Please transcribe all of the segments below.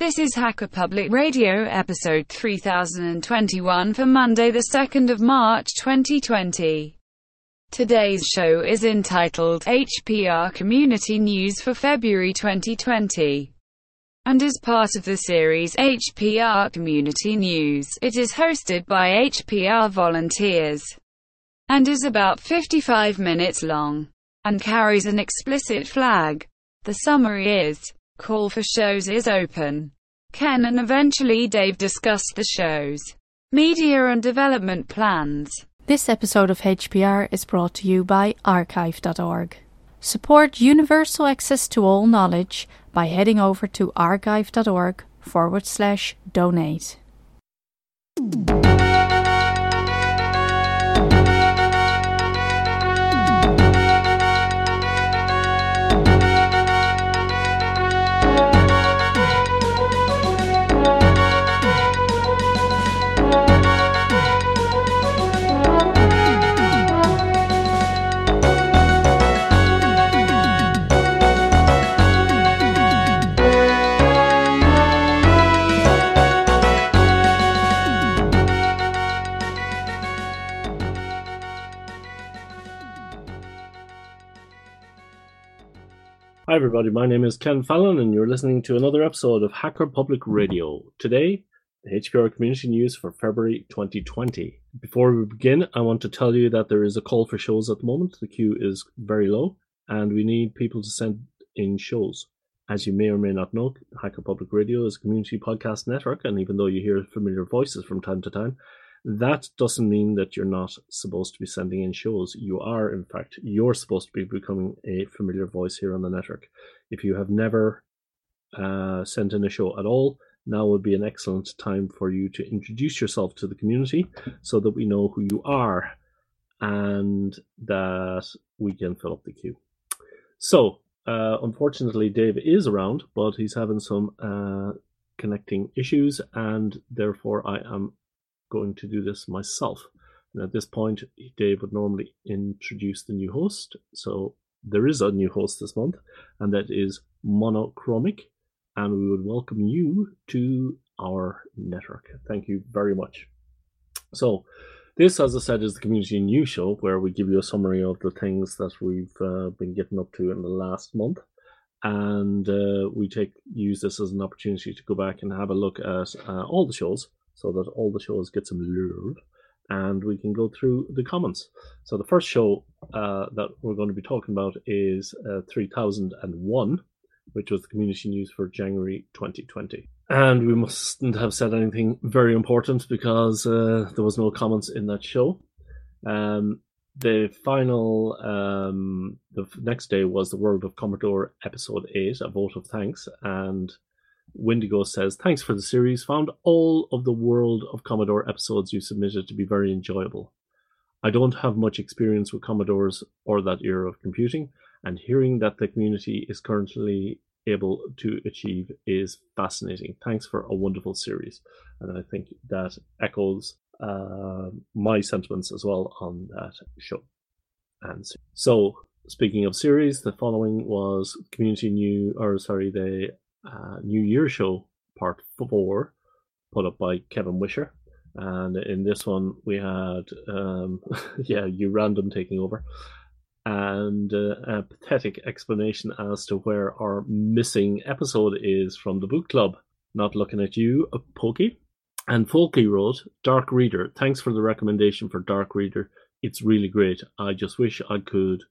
This is Hacker Public Radio episode 3021 for Monday the 2nd of March 2020. Today's show is entitled HPR Community News for February 2020 and is part of the series HPR Community News. It is hosted by HPR volunteers and is about 55 minutes long and carries an explicit flag. The summary is Call for shows is open. Ken and eventually Dave discussed the show's media and development plans. This episode of HPR is brought to you by archive.org. Support universal access to all knowledge by heading over to archive.org forward slash donate. Hi, everybody. My name is Ken Fallon, and you're listening to another episode of Hacker Public Radio. Today, the HPR community news for February 2020. Before we begin, I want to tell you that there is a call for shows at the moment. The queue is very low, and we need people to send in shows. As you may or may not know, Hacker Public Radio is a community podcast network, and even though you hear familiar voices from time to time, that doesn't mean that you're not supposed to be sending in shows. You are, in fact, you're supposed to be becoming a familiar voice here on the network. If you have never uh, sent in a show at all, now would be an excellent time for you to introduce yourself to the community so that we know who you are and that we can fill up the queue. So, uh, unfortunately, Dave is around, but he's having some uh, connecting issues, and therefore I am going to do this myself. And at this point, Dave would normally introduce the new host. So there is a new host this month, and that is monochromec. And we would welcome you to our network. Thank you very much. So, this, as I said, is the community news show where we give you a summary of the things that we've uh, been getting up to in the last month, and uh, we take use this as an opportunity to go back and have a look at uh, all the shows so that all the shows get some love and we can go through the comments. So the first show uh, that we're going to be talking about is uh, 3001, which was the community news for January 2020. And we mustn't have said anything very important because uh, there was no comments in that show. Um, the final, um, the next day was the World of Commodore episode 8, a vote of thanks, and Wendigo says, Thanks for the series. Found all of the World of Commodore episodes you submitted to be very enjoyable. I don't have much experience with Commodores or that era of computing, and hearing that the community is currently able to achieve is fascinating. Thanks for a wonderful series. And I think that echoes uh, my sentiments as well on that show. And so, speaking of series, the following was community new, or sorry, the uh, New Year show part four, put up by Kevin Wisher. And in this one, we had, um, yeah, you random taking over, and uh, a pathetic explanation as to where our missing episode is from the book club. Not looking at you, Pokey. And Folky wrote, Dark Reader, thanks for the recommendation for Dark Reader. It's really great. I just wish I could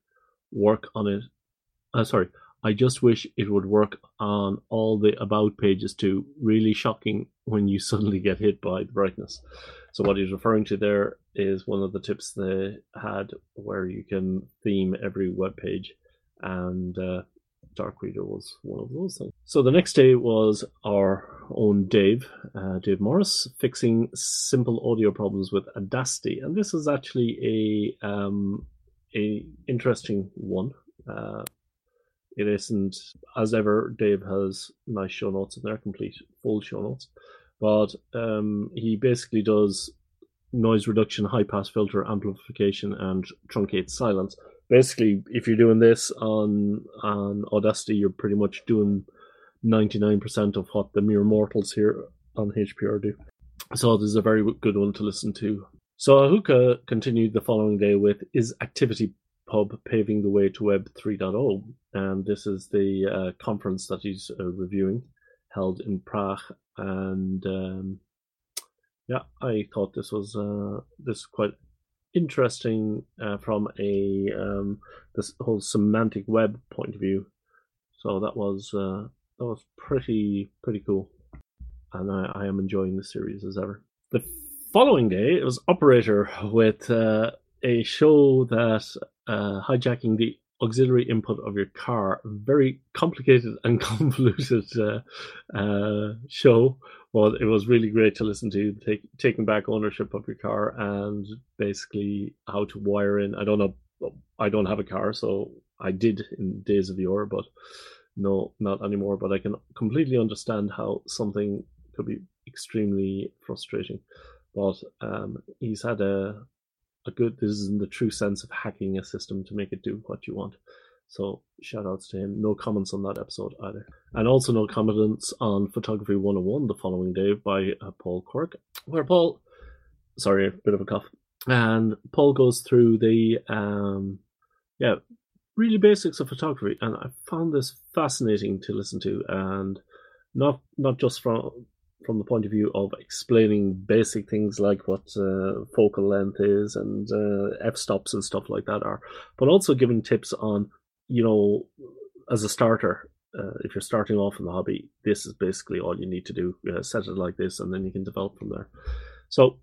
work on it. Uh, sorry, I just wish it would work on all the about pages too. Really shocking when you suddenly get hit by the brightness. So what he's referring to there is one of the tips they had where you can theme every web page, and uh, Dark Reader was one of those things. So the next day was our own Dave, uh, Dave Morriss, fixing simple audio problems with Audacity, and this is actually a um, a interesting one. Uh, it isn't as ever. Dave has nice show notes in there, complete full show notes, but um, he basically does noise reduction, high pass filter, amplification, and truncate silence. Basically, if you're doing this on on Audacity, you're pretty much doing 99% of what the mere mortals here on HPR do. So this is a very good one to listen to. So Ahuka continued the following day with Is Activity Pub Paving the Way to Web 3.0? And this is the uh, conference that he's uh, reviewing, held in Prague. And um, yeah, I thought this was uh, this quite interesting uh, from a um, this whole semantic web point of view. So that was uh, that was pretty pretty cool, and I, I am enjoying the series as ever. The following day, it was Operator with uh, a show that uh, hijacking the auxiliary input of your car. Very complicated and convoluted uh, uh, show. Well, it was really great to listen to, take, taking back ownership of your car and basically how to wire in. I don't know. I don't have a car, so I did in days of yore, but no, not anymore. But I can completely understand how something could be extremely frustrating. But um, he's had a a good. This is in the true sense of hacking a system to make it do what you want. So shout outs to him. No comments on that episode either. And also no comments on Photography 101 the following day by uh, Paul Quirk, where Paul, sorry, a bit of a cough. And Paul goes through the, um, yeah, really basics of photography. And I found this fascinating to listen to and not, not just from, from the point of view of explaining basic things like what uh, focal length is and uh, f stops and stuff like that are, but also giving tips on, you know, as a starter, uh, if you're starting off in the hobby, this is basically all you need to do. Uh, set it like this, and then you can develop from there. So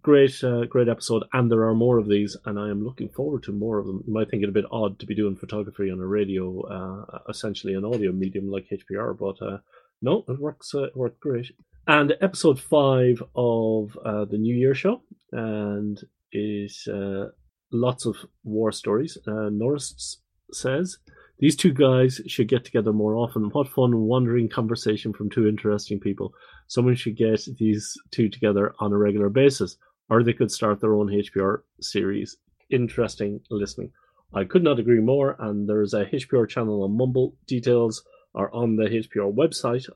great, uh, great episode, and there are more of these, and I am looking forward to more of them. You might think it a bit odd to be doing photography on a radio, uh, essentially an audio medium like HPR, but no, it works. it worked great and episode five of uh, the New Year show, and is uh, lots of war stories. Uh, Norris says these two guys should get together more often. What fun, wandering conversation from two interesting people. Someone should get these two together on a regular basis, or they could start their own HPR series. Interesting listening. I could not agree more. And there's a HPR channel on Mumble. Details are on the HPR website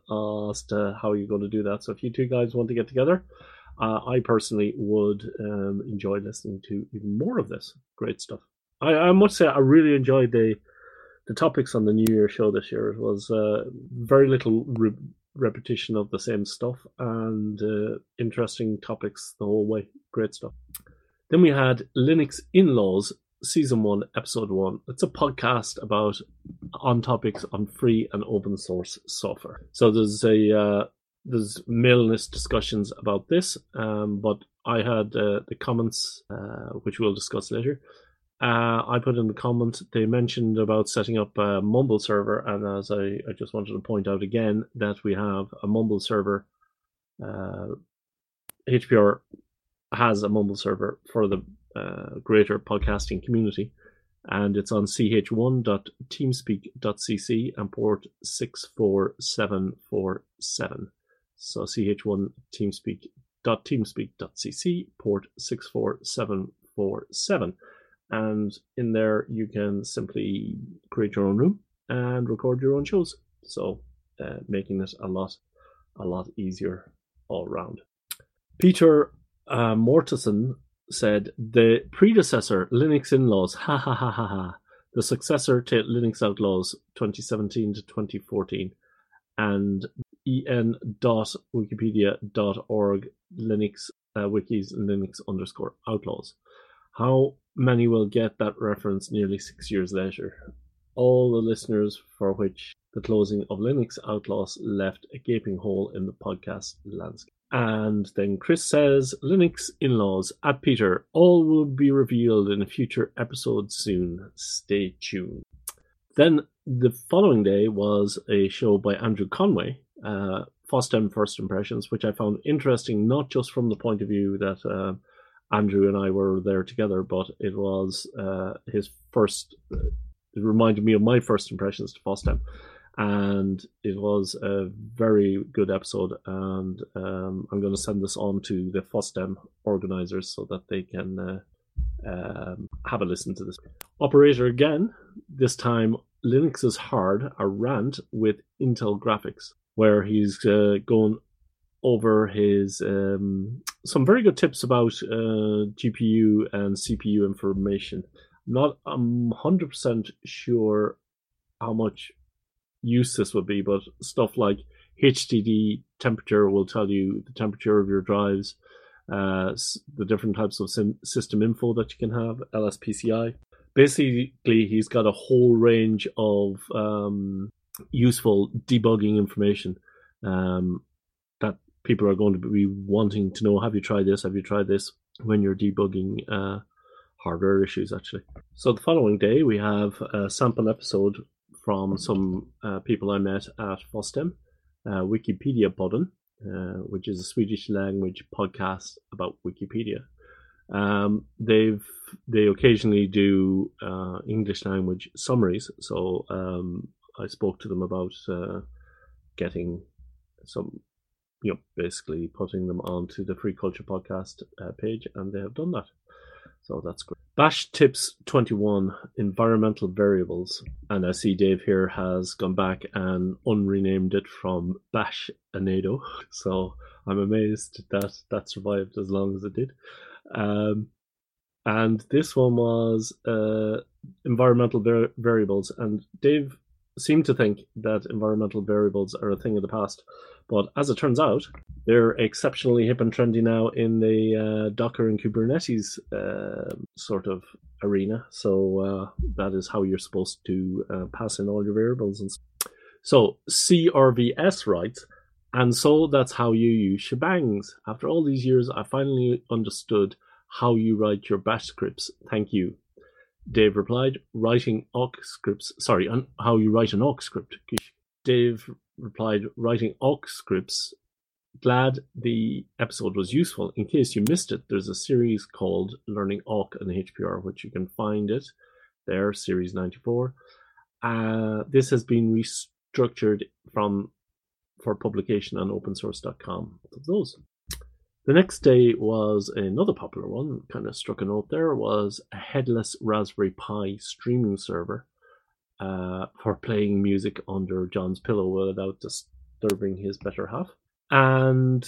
as to how you're going to do that. So if you two guys want to get together, uh, I personally would um, enjoy listening to even more of this. Great stuff. I, I, must say I really enjoyed the the topics on the New Year show this year. It was uh, very little re- repetition of the same stuff and uh, interesting topics the whole way. Great stuff. Then we had Linux in-laws season one, episode one. It's a podcast about on topics on free and open source software. So there's a uh, there's mailness discussions about this, um, but I had uh, the comments uh, which we'll discuss later. Uh, I put in the comment they mentioned about setting up a Mumble server, and as I, I just wanted to point out again that we have a Mumble server. HPR uh, has a Mumble server for the uh, greater podcasting community. And it's on ch1.teamspeak.cc and port 64747. So ch1 teamspeak.teamspeak.cc, port 64747. And in there, you can simply create your own room and record your own shows. So uh, making it a lot, a lot easier all around. Peter uh, Mortensen said the predecessor Linux in-laws, ha ha ha ha ha, the successor to Linux Outlaws 2017 to 2014, and en.wikipedia.org Linux uh, wikis Linux underscore outlaws. How many will get that reference nearly six years later? All the listeners for which the closing of Linux Outlaws left a gaping hole in the podcast landscape. And then Chris says, Linux in laws at Peter. All will be revealed in a future episode soon. Stay tuned. Then the following day was a show by Andrew Conway, uh, FOSDEM First Impressions, which I found interesting, not just from the point of view that uh, Andrew and I were there together, but it was uh, his first, it reminded me of my first impressions to FOSDEM and it was a very good episode. And um, I'm going to send this on to the FOSDEM organizers so that they can uh, um, have a listen to this. Operator again, this time Linux is Hard, a rant with Intel graphics, where he's uh, going over his um, some very good tips about uh, GPU and CPU information. Not I'm hundred percent sure how much use this would be, but stuff like HDD temperature will tell you the temperature of your drives, uh, the different types of sim- system info that you can have, LSPCI. Basically, he's got a whole range of um, useful debugging information um, that people are going to be wanting to know. Have you tried this? Have you tried this? When you're debugging uh, hardware issues, actually. So the following day, we have a sample episode from some uh, people I met at FOSDEM, uh, Wikipedia Podden, uh, which is a Swedish language podcast about Wikipedia. Um, they've they occasionally do uh, English language summaries, so um, I spoke to them about uh, getting some, you know, basically putting them onto the Free Culture podcast uh, page, and they have done that. So that's great. Bash tips 21 environmental variables. And I see Dave here has gone back and unrenamed it from Bash Anado. So I'm amazed that that survived as long as it did. Um, and this one was uh, environmental var- variables. And Dave seemed to think that environmental variables are a thing of the past. But as it turns out, they're exceptionally hip and trendy now in the uh, Docker and Kubernetes uh, sort of arena. So uh, that is how you're supposed to uh, pass in all your variables. And so CRVS writes, and so that's how you use shebangs. After all these years, I finally understood how you write your bash scripts. Thank you. Dave replied, writing awk scripts. Sorry, how you write an awk script. Dave replied, writing awk scripts. Glad the episode was useful. In case you missed it, there's a series called Learning Awk on HPR, which you can find it there, series 94. Uh, this has been restructured from for publication on opensource.com. Those. The next day was another popular one, kind of struck a note there, was a headless Raspberry Pi streaming server uh, for playing music under John's pillow without disturbing his better half. And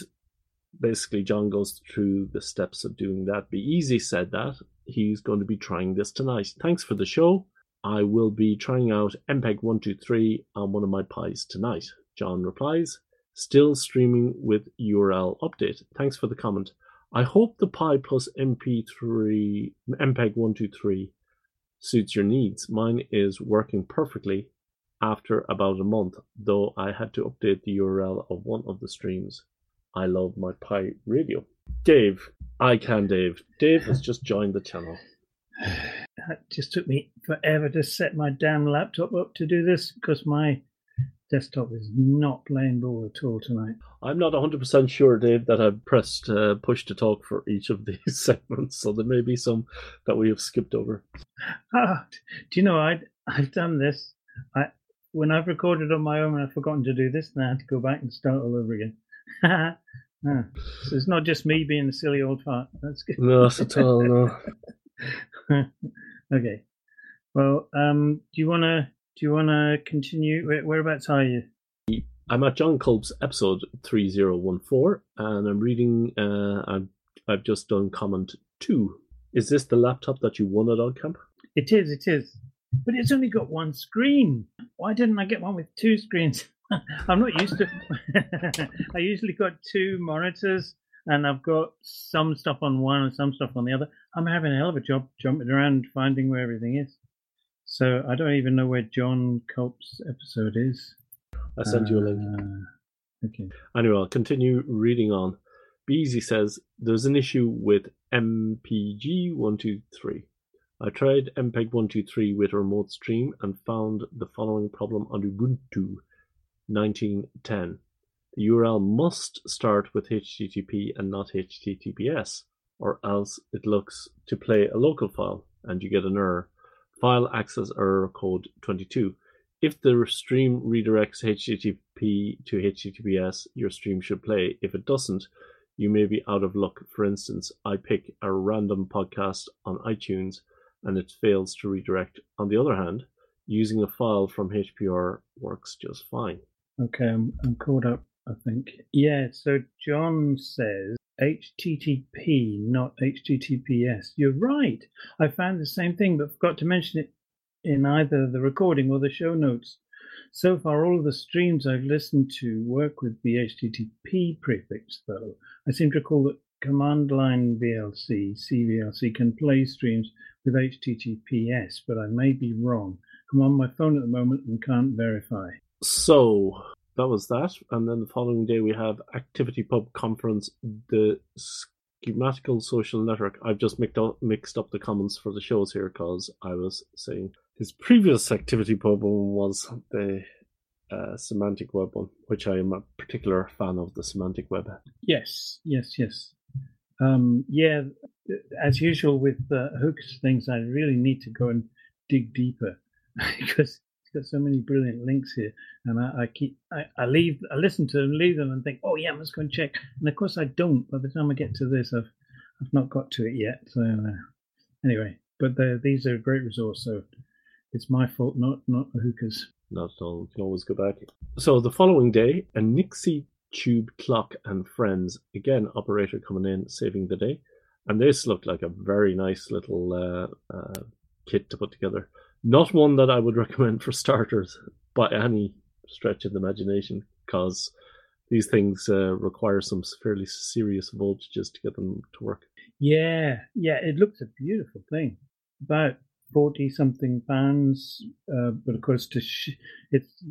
basically, John goes through the steps of doing that. Beezy said that he's going to be trying this tonight. Thanks for the show. I will be trying out MPEG 123 on one of my pies tonight. John replies, Still streaming with URL update. Thanks for the comment. I hope the Pi plus MP3 MPEG 123 suits your needs. Mine is working perfectly after about a month, though I had to update the URL of one of the streams. I love my Pi radio. Dave, I can Dave. Dave has just joined the channel. That just took me forever to set my damn laptop up to do this because my desktop is not playing ball at all tonight. I'm not 100% sure, Dave, that I've pressed uh, push to talk for each of these segments, so there may be some that we have skipped over. Ah, do you know, i I've done this. I When I've recorded on my own, I've forgotten to do this, and I had to go back and start all over again. ah, so it's not just me being a silly old fart. That's good. No, not at all, no. okay. Well, um, do you want to do you want to continue? Where, whereabouts are you? I'm at John Culp's episode 3014, and I'm reading, uh, I've, I've just done comment two. Is this the laptop that you won at camp It is, it is. But it's only got one screen. Why didn't I get one with two screens? I'm not used to. I usually got two monitors, and I've got some stuff on one and some stuff on the other. I'm having a hell of a job jumping around finding where everything is. So I don't even know where John Culp's episode is. I sent you a link. Uh, okay. Anyway, I'll continue reading on. Beezy says there's an issue with MPG123. I tried MPEG123 with a remote stream and found the following problem on Ubuntu 1910. The URL must start with HTTP and not HTTPS, or else it looks to play a local file and you get an error. File access error code 22. If the stream redirects HTTP to HTTPS, your stream should play. If it doesn't, you may be out of luck. For instance, I pick a random podcast on iTunes and it fails to redirect. On the other hand, using a file from HPR works just fine. Okay, I'm, I'm caught up, I think. Yeah, so John says HTTP, not HTTPS. You're right. I found the same thing, but forgot to mention it in either the recording or the show notes. So far, all of the streams I've listened to work with the HTTP prefix, though. I seem to recall that command line VLC, CVLC, can play streams with HTTPS, but I may be wrong. I'm on my phone at the moment and can't verify. So that was that. And then the following day we have Activity Pub Conference, the schematical social network. I've just mixed up, mixed up the comments for the shows here because I was saying his previous ActivityPub one was the uh, semantic web one, which I am a particular fan of the semantic web. Yes, yes, yes. Um, yeah, as usual with uh, hooks things, I really need to go and dig deeper because so many brilliant links here, and I, I keep I, I, leave I listen to them, leave them, and think, oh yeah, I must go and check, and of course I don't. By the time I get to this, I've I've not got to it yet. So uh, anyway, but these are a great resource. So it's my fault, not not the hookers. Not at all. Can always go back. So the following day, a Nixie Tube Clock and Friends, again, operator coming in, saving the day. And this looked like a very nice little uh, uh, kit to put together. Not one that I would recommend for starters by any stretch of the imagination, because these things uh, require some fairly serious voltages to get them to work. Yeah, yeah, it looks a beautiful thing. About 40 something pounds, uh, but of course, to sh- it's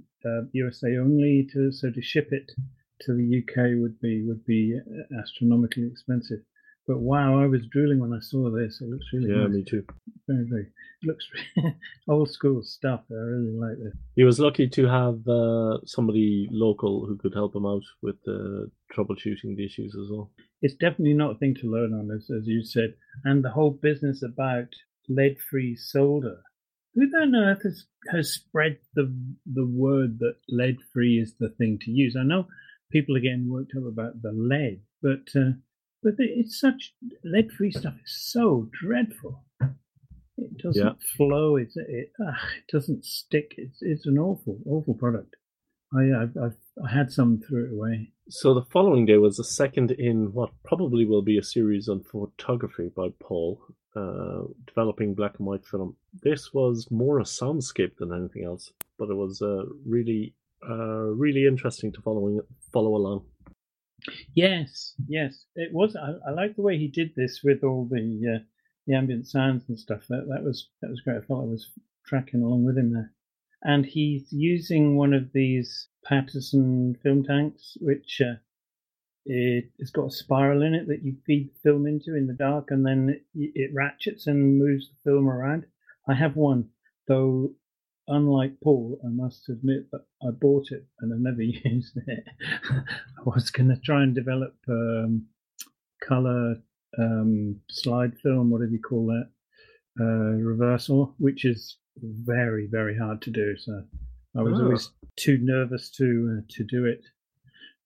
USA uh, only, to so to ship it to the UK would be would be uh, astronomically expensive. But wow, I was drooling when I saw this. It looks really yeah, nice. me too. Very, very. It looks old school stuff. I really like this. He was lucky to have uh, somebody local who could help him out with uh, troubleshooting the issues as well. It's definitely not a thing to learn on, as, as you said, and the whole business about lead-free solder. Who on earth has, has spread the the word that lead-free is the thing to use? I know people are getting worked up about the lead, but uh, but it's such lead-free stuff is so dreadful. It doesn't yeah. flow. It's it, uh, it doesn't stick. It's it's an awful awful product. I I've, I've I had some threw it away. So the following day was the second in what probably will be a series on photography by Paul, uh, developing black and white film. This was more a soundscape than anything else, but it was uh, really uh, really interesting to following follow along. Yes, yes, it was. I, I like the way he did this with all the uh, the ambient sounds and stuff. That that was that was great. I felt I was tracking along with him there. And he's using one of these Paterson film tanks, which uh, it, has got a spiral in it that you feed film into in the dark, and then it, it ratchets and moves the film around. I have one, though unlike Paul, I must admit that I bought it and I never used it. I was going to try and develop um, color um, slide film, whatever you call that, uh, reversal, which is very, very hard to do. So I was oh. always too nervous to uh, to do it.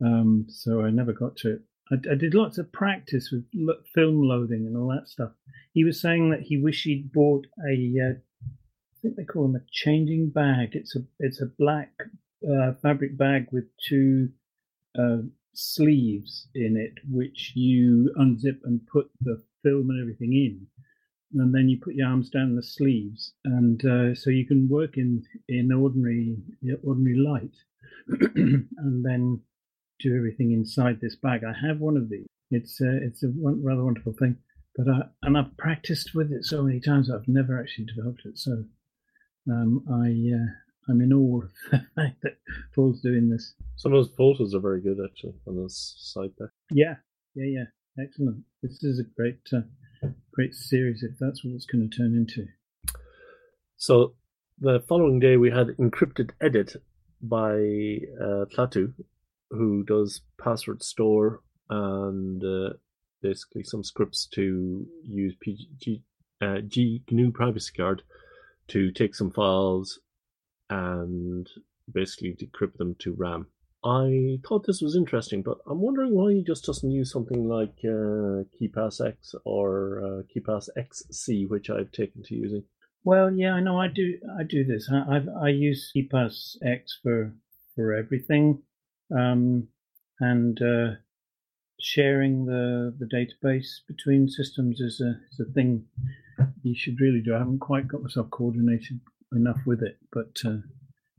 Um, so I never got to it. I, I, did lots of practice with lo- film loading and all that stuff. He was saying that he wished he'd bought a uh, think they call them a changing bag. It's a it's a black uh, fabric bag with two uh, sleeves in it, which you unzip and put the film and everything in, and then you put your arms down the sleeves, and uh, so you can work in in ordinary ordinary light, and then do everything inside this bag. I have one of these. It's uh, it's a rather wonderful thing, but I, and I've practiced with it so many times I've never actually developed it. So um, I uh, I'm in awe of the fact that Paul's doing this. Some of those photos are very good actually on this site there. Yeah, yeah, yeah, excellent. This is a great uh, great series if that's what it's going to turn into. So the following day we had encrypted edit by uh, Klaatu, who does password store and uh, basically some scripts to use PG, uh, GNU Privacy Guard to take some files and basically decrypt them to RAM. I thought this was interesting, but I'm wondering why he just doesn't use something like uh, KeePass X or uh, KeePass XC, which I've taken to using. Well, yeah, I know. I do. I do this. I I've, I use KeePass X for for everything, um, and uh, sharing the the database between systems is a is a thing you should really do. I haven't quite got myself coordinated enough with it, but uh,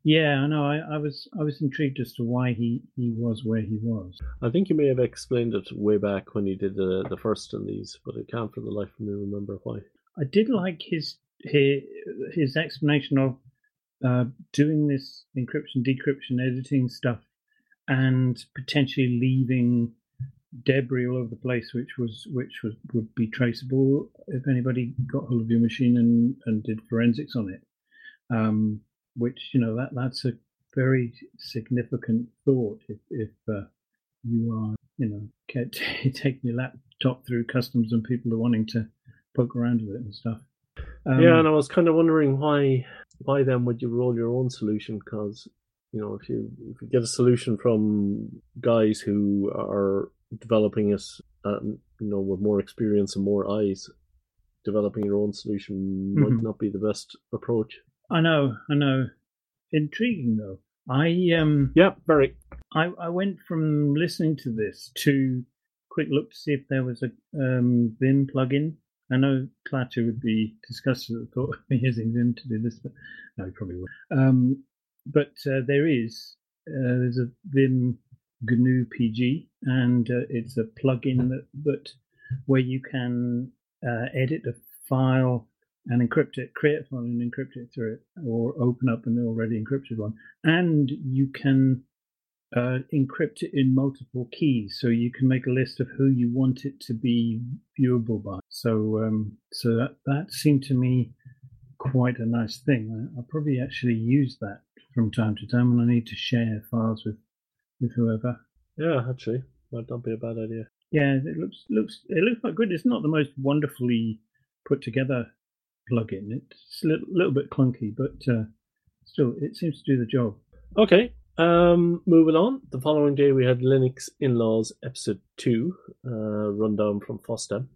yeah, I know. I, I was I was intrigued as to why he, he was where he was. I think you may have explained it way back when you did the the first of these, but I can't for the life of me remember why. I did like his his, his explanation of uh, doing this encryption, decryption, editing stuff, and potentially leaving debris all over the place, which was which was would be traceable if anybody got hold of your machine and and did forensics on it. Um, which you know that that's a very significant thought if if uh, you are you know taking your laptop through customs and people are wanting to poke around with it and stuff. Um, yeah, and I was kind of wondering why why then would you roll your own solution? Because you know if you if you get a solution from guys who are developing it, uh, you know, with more experience and more eyes, developing your own solution mm-hmm. might not be the best approach. I know, I know. Intriguing though. I um. Yeah, very. I I went from listening to this to quick look to see if there was a um, Vim plugin. I know Klaatu would be disgusted at the thought of using Vim to do this, but no, he probably would. Um, but uh, there is uh, there's a Vim GNU PG, and uh, it's a plugin that, that where you can uh, edit a file and encrypt it, create a file and encrypt it through it, or open up an already encrypted one. And you can uh, encrypt it in multiple keys, so you can make a list of who you want it to be viewable by. So, um, so that that seemed to me quite a nice thing. I, will probably actually use that from time to time when I need to share files with with whoever. Yeah, actually, might not be a bad idea. Yeah, it looks looks it looks quite good. It's not the most wonderfully put together plugin. It's a little, little bit clunky, but uh, still, it seems to do the job. Okay, um, moving on. The following day, we had Linux in Laws episode two, uh, rundown from FOSDEM,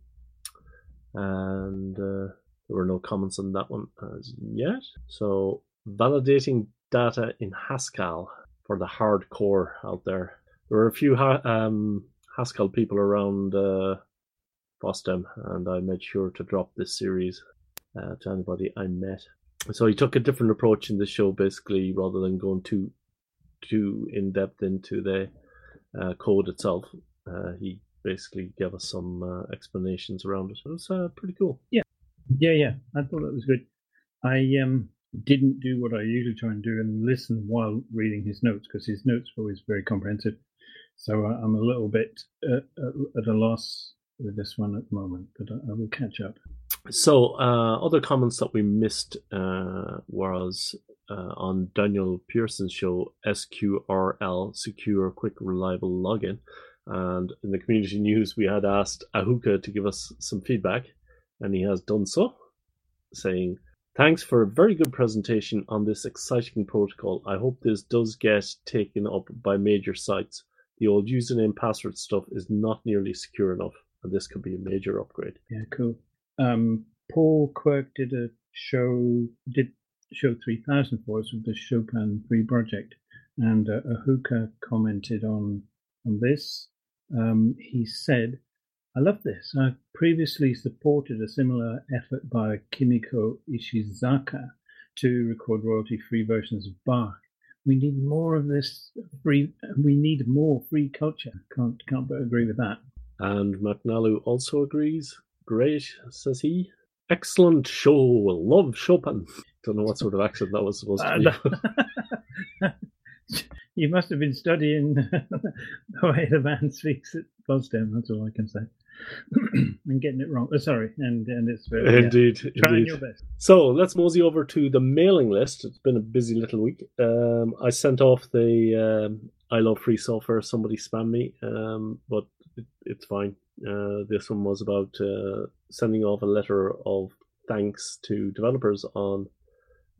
and uh, there were no comments on that one as yet. So, validating data in Haskell for the hardcore out there. There were a few ha- um, Haskell people around uh, FOSDEM, and I made sure to drop this series uh, to anybody I met. So he took a different approach in the show, basically, rather than going too too in depth into the uh, code itself. Uh, he basically gave us some uh, explanations around it. It was uh, pretty cool. Yeah, yeah, yeah. I thought that was good. I um, didn't do what I usually try and do and listen while reading his notes because his notes were always very comprehensive. So uh, I'm a little bit at, at a loss with this one at the moment, but I, I will catch up. So, uh, other comments that we missed uh, was uh, on Daniel Persson's show, SQRL, Secure, Quick, Reliable Login. And in the community news, we had asked Ahuka to give us some feedback, and he has done so, saying, Thanks for a very good presentation on this exciting protocol. I hope this does get taken up by major sites. The old username password stuff is not nearly secure enough, and this could be a major upgrade. Yeah, cool. Um, Paul Quirk did a show, did show 3000 for us with the Chopin Free project, and uh, Ahuka commented on on this. Um, he said, I love this. I've previously supported a similar effort by Kimiko Ishizaka to record royalty free versions of Bach. We need more of this free, we need more free culture. Can't, can't but agree with that. And McNallu also agrees. Great, says he. Excellent show. Love Chopin. Don't know what sort of accent that was supposed to be. Uh, you must have been studying the way the man speaks at FOSDEM. That's all I can say. and getting it wrong. Oh, sorry, and and it's very indeed, yeah, trying indeed. your best. So let's mosey over to the mailing list. It's been a busy little week. Um, I sent off the um, I love free software. Somebody spam me, um, but it, it's fine. Uh, this one was about uh, sending off a letter of thanks to developers on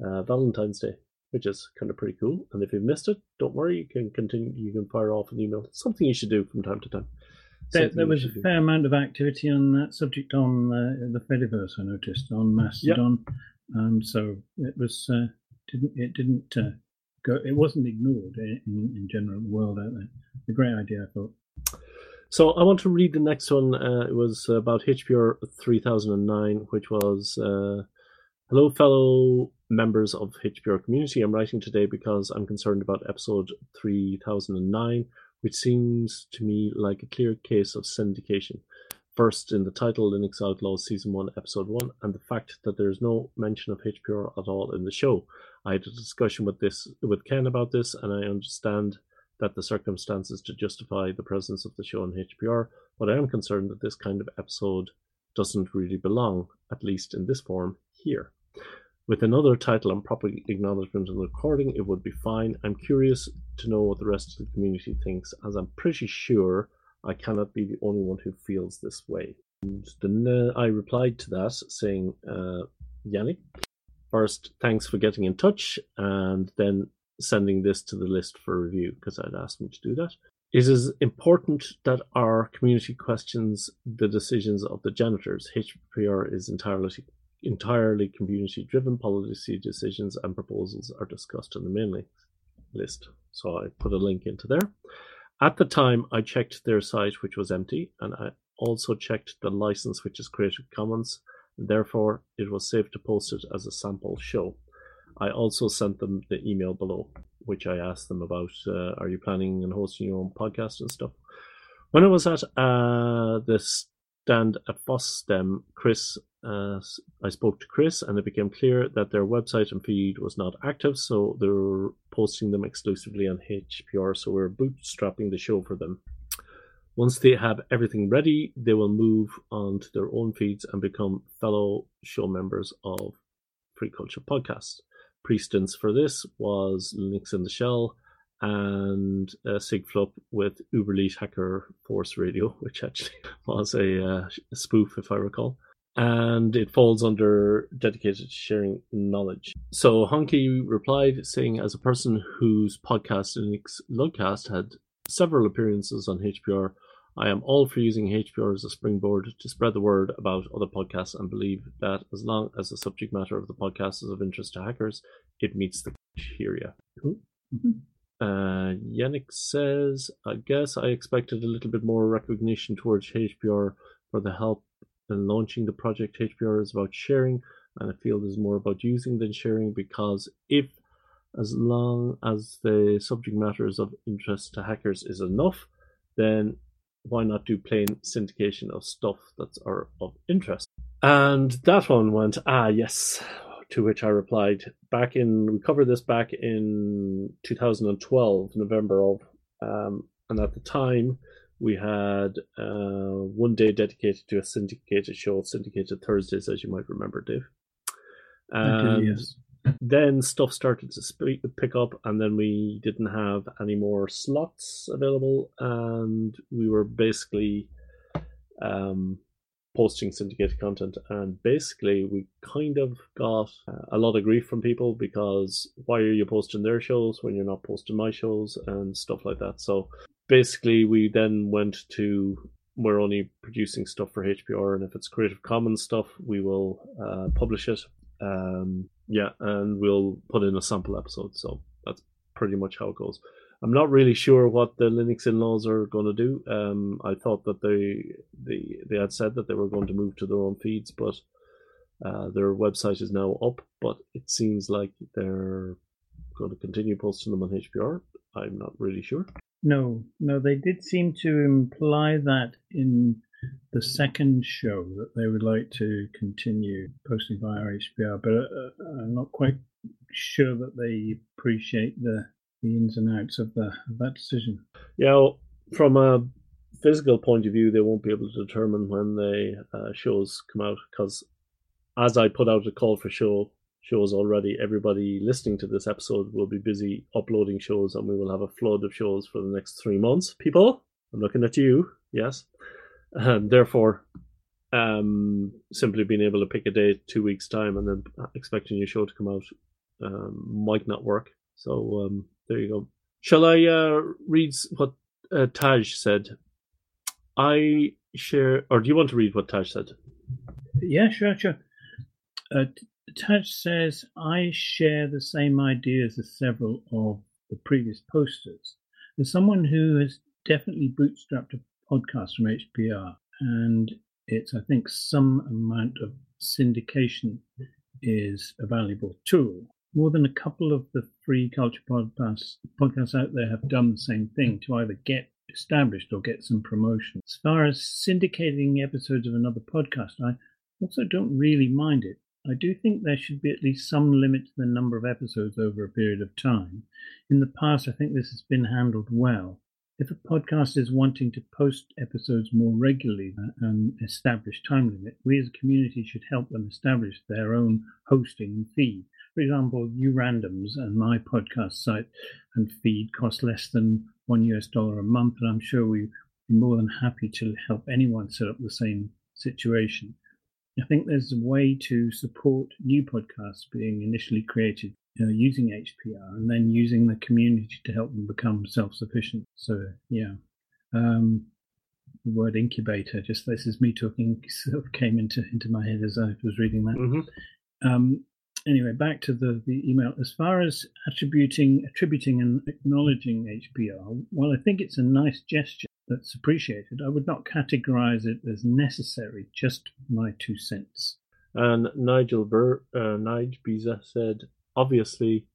uh, Valentine's Day, which is kind of pretty cool. And if you've missed it, don't worry, you can continue. You can fire off an email. Something you should do from time to time. There, there was a fair do. amount of activity on that subject on uh, the Fediverse. I noticed on Mastodon. Yep. Um, so it was uh, didn't it didn't uh, go it wasn't ignored in, in general the world out there. A great idea, I thought. So I want to read the next one. Uh, it was about HPR 3009, which was uh, Hello, fellow members of HPR community. I'm writing today because I'm concerned about episode 3009, which seems to me like a clear case of syndication. First, in the title Linux Outlaws Season 1, Episode 1, and the fact that there is no mention of HPR at all in the show. I had a discussion with this with Ken about this, and I understand that the circumstances to justify the presence of the show on HPR, but I am concerned that this kind of episode doesn't really belong, at least in this form, here. With another title and proper acknowledgement the recording, it would be fine. I'm curious to know what the rest of the community thinks, as I'm pretty sure I cannot be the only one who feels this way. And then I replied to that saying, uh, Yannick, first, thanks for getting in touch, and then sending this to the list for review because I'd asked him to do that. It is important that our community questions the decisions of the janitors. HPR is entirely entirely community driven policy decisions and proposals are discussed in the main list. So I put a link into there. At the time, I checked their site, which was empty, and I also checked the license, which is Creative Commons. Therefore, it was safe to post it as a sample show. I also sent them the email below, which I asked them about uh, are you planning and hosting your own podcast and stuff? When I was at uh, the stand at FOSDEM, Chris, uh, I spoke to Chris, and it became clear that their website and feed was not active, so they were posting them exclusively on HPR. So we're bootstrapping the show for them. Once they have everything ready, they will move on to their own feeds and become fellow show members of Free Culture Podcast. Precedence for this was Linux in the Shell and uh, Sigflup with Uberleet Hacker Force Radio, which actually was a, uh, a spoof, if I recall and it falls under dedicated to sharing knowledge. So Honky replied, saying, as a person whose podcast Linux Lugcast had several appearances on HPR, I am all for using HPR as a springboard to spread the word about other podcasts and believe that as long as the subject matter of the podcast is of interest to hackers, it meets the criteria. Mm-hmm. Uh, Yannick says, I guess I expected a little bit more recognition towards HPR for the help in launching the project. HPR is about sharing, and I feel there's more about using than sharing because if as long as the subject matter is of interest to hackers is enough, then why not do plain syndication of stuff that's are of interest? And that one went, ah, yes. To which I replied, back in, we covered this back in 2012, November of, um, and at the time, we had uh, one day dedicated to a syndicated show, syndicated Thursdays, as you might remember, Dave. And yes. then stuff started to speak, pick up, and then we didn't have any more slots available, and we were basically um, posting syndicated content. And basically, we kind of got uh, a lot of grief from people because why are you posting their shows when you're not posting my shows and stuff like that. So basically we then went to we're only producing stuff for HPR, and if it's Creative Commons stuff, we will uh, publish it. Um, yeah, and we'll put in a sample episode. So that's pretty much how it goes. I'm not really sure what the Linux in-laws are going to do. Um, I thought that they they they had said that they were going to move to their own feeds, but uh, their website is now up. But it seems like they're going to continue posting them on HPR. I'm not really sure. No, no, they did seem to imply that in the second show that they would like to continue posting via HPR, but uh, uh, I'm not quite sure that they appreciate the the ins and outs of the of that decision. Yeah, well, from a physical point of view, they won't be able to determine when the uh, shows come out because as I put out a call for show shows already. Everybody listening to this episode will be busy uploading shows, and we will have a flood of shows for the next three months. People, I'm looking at you. Yes, and therefore, um, simply being able to pick a day, two weeks time and then expecting your show to come out um, might not work. So um, there you go. Shall I uh, read what uh, Taj said? I share, or do you want to read what Taj said? Yeah, sure, sure. Uh, Touch says, I share the same ideas as several of the previous posters. As someone who has definitely bootstrapped a podcast from HPR, and it's, I think, some amount of syndication is a valuable tool. More than a couple of the free culture podcasts, podcasts out there have done the same thing to either get established or get some promotion. As far as syndicating episodes of another podcast, I also don't really mind it. I do think there should be at least some limit to the number of episodes over a period of time. In the past, I think this has been handled well. If a podcast is wanting to post episodes more regularly uh, and establish time limit, we as a community should help them establish their own hosting feed. For example, uRandoms and my podcast site and feed cost less than one US dollar a month, and I'm sure we'd be more than happy to help anyone set up the same situation. I think there's a way to support new podcasts being initially created uh, using HPR and then using the community to help them become self-sufficient. So yeah, um, the word incubator. Just this is me talking. Sort of came into into my head as I was reading that. Mm-hmm. Um, anyway, back to the, the email. As far as attributing attributing and acknowledging HPR, well, I think it's a nice gesture that's appreciated. I would not categorize it as necessary, just my two cents. And Nigel Burr, uh, Nige Biza said, obviously,